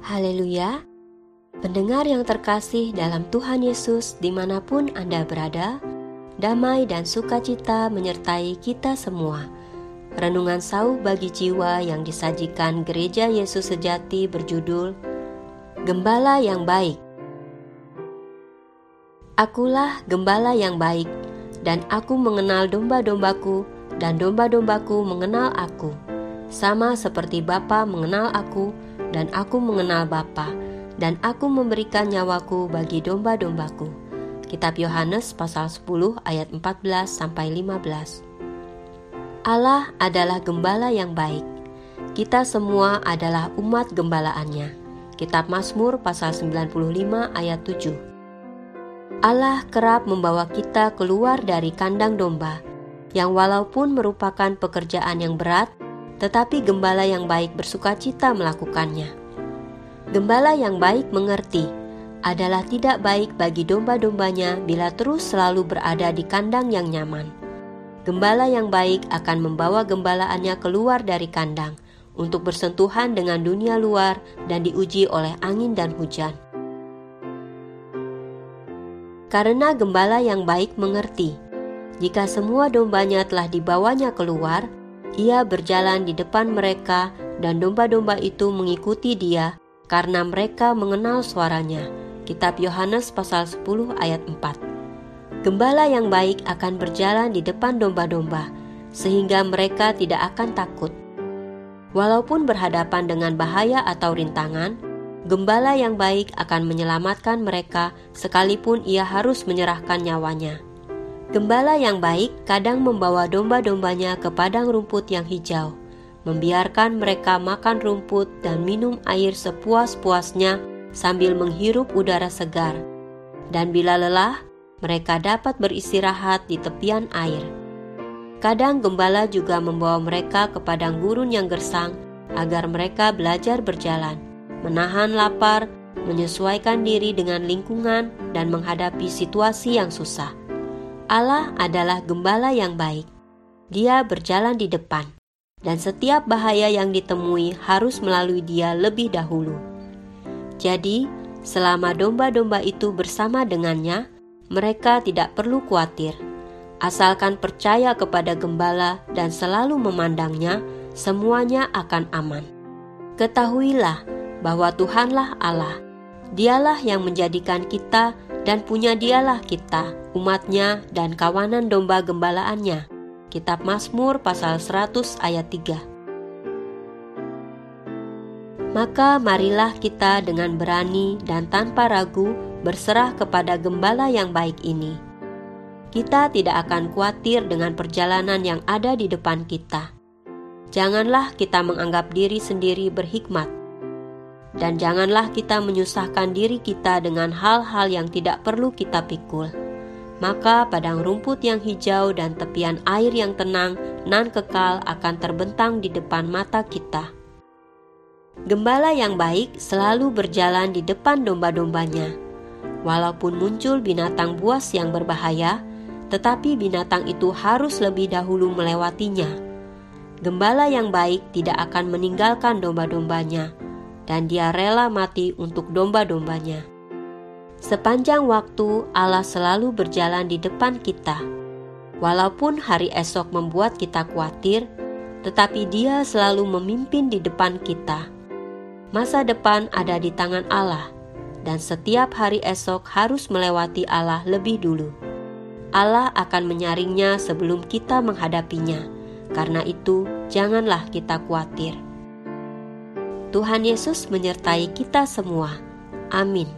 Haleluya! Pendengar yang terkasih dalam Tuhan Yesus di mana pun Anda berada, damai dan sukacita menyertai kita semua. Renungan sauh bagi jiwa yang disajikan Gereja Yesus Sejati berjudul Gembala yang Baik. Akulah gembala yang baik, dan aku mengenal domba-dombaku, dan domba-dombaku mengenal aku. Sama seperti Bapa mengenal aku, dan aku mengenal Bapa, dan aku memberikan nyawaku bagi domba-dombaku. Kitab Yohanes pasal 10 ayat 14 sampai 15. Allah adalah gembala yang baik. Kita semua adalah umat gembalaannya. Kitab Mazmur pasal 95 ayat 7. Allah kerap membawa kita keluar dari kandang domba, yang walaupun merupakan pekerjaan yang berat, tetapi gembala yang baik bersuka cita melakukannya. Gembala yang baik mengerti adalah tidak baik bagi domba-dombanya bila terus selalu berada di kandang yang nyaman. Gembala yang baik akan membawa gembalaannya keluar dari kandang untuk bersentuhan dengan dunia luar dan diuji oleh angin dan hujan. Karena gembala yang baik mengerti, jika semua dombanya telah dibawanya keluar, ia berjalan di depan mereka, dan domba-domba itu mengikuti dia karena mereka mengenal suaranya. Kitab Yohanes pasal 10 ayat 4. Gembala yang baik akan berjalan di depan domba-domba, sehingga mereka tidak akan takut. Walaupun berhadapan dengan bahaya atau rintangan, gembala yang baik akan menyelamatkan mereka sekalipun ia harus menyerahkan nyawanya. Gembala yang baik kadang membawa domba-dombanya ke padang rumput yang hijau, membiarkan mereka makan rumput dan minum air sepuas-puasnya sambil menghirup udara segar. Dan bila lelah, mereka dapat beristirahat di tepian air. Kadang gembala juga membawa mereka ke padang gurun yang gersang agar mereka belajar berjalan, menahan lapar, menyesuaikan diri dengan lingkungan, dan menghadapi situasi yang susah. Allah adalah gembala yang baik. Dia berjalan di depan, dan setiap bahaya yang ditemui harus melalui Dia lebih dahulu. Jadi, selama domba-domba itu bersama dengannya, mereka tidak perlu khawatir. Asalkan percaya kepada gembala dan selalu memandangnya, semuanya akan aman. Ketahuilah bahwa Tuhanlah Allah. Dialah yang menjadikan kita dan punya dialah kita, umatnya dan kawanan domba gembalaannya. Kitab Mazmur pasal 100 ayat 3 Maka marilah kita dengan berani dan tanpa ragu berserah kepada gembala yang baik ini. Kita tidak akan khawatir dengan perjalanan yang ada di depan kita. Janganlah kita menganggap diri sendiri berhikmat, dan janganlah kita menyusahkan diri kita dengan hal-hal yang tidak perlu kita pikul. Maka padang rumput yang hijau dan tepian air yang tenang nan kekal akan terbentang di depan mata kita. Gembala yang baik selalu berjalan di depan domba-dombanya. Walaupun muncul binatang buas yang berbahaya, tetapi binatang itu harus lebih dahulu melewatinya. Gembala yang baik tidak akan meninggalkan domba-dombanya, dan dia rela mati untuk domba-dombanya. Sepanjang waktu Allah selalu berjalan di depan kita. Walaupun hari esok membuat kita khawatir, tetapi dia selalu memimpin di depan kita. Masa depan ada di tangan Allah, dan setiap hari esok harus melewati Allah lebih dulu. Allah akan menyaringnya sebelum kita menghadapinya. Karena itu, janganlah kita khawatir. Tuhan Yesus menyertai kita semua. Amin.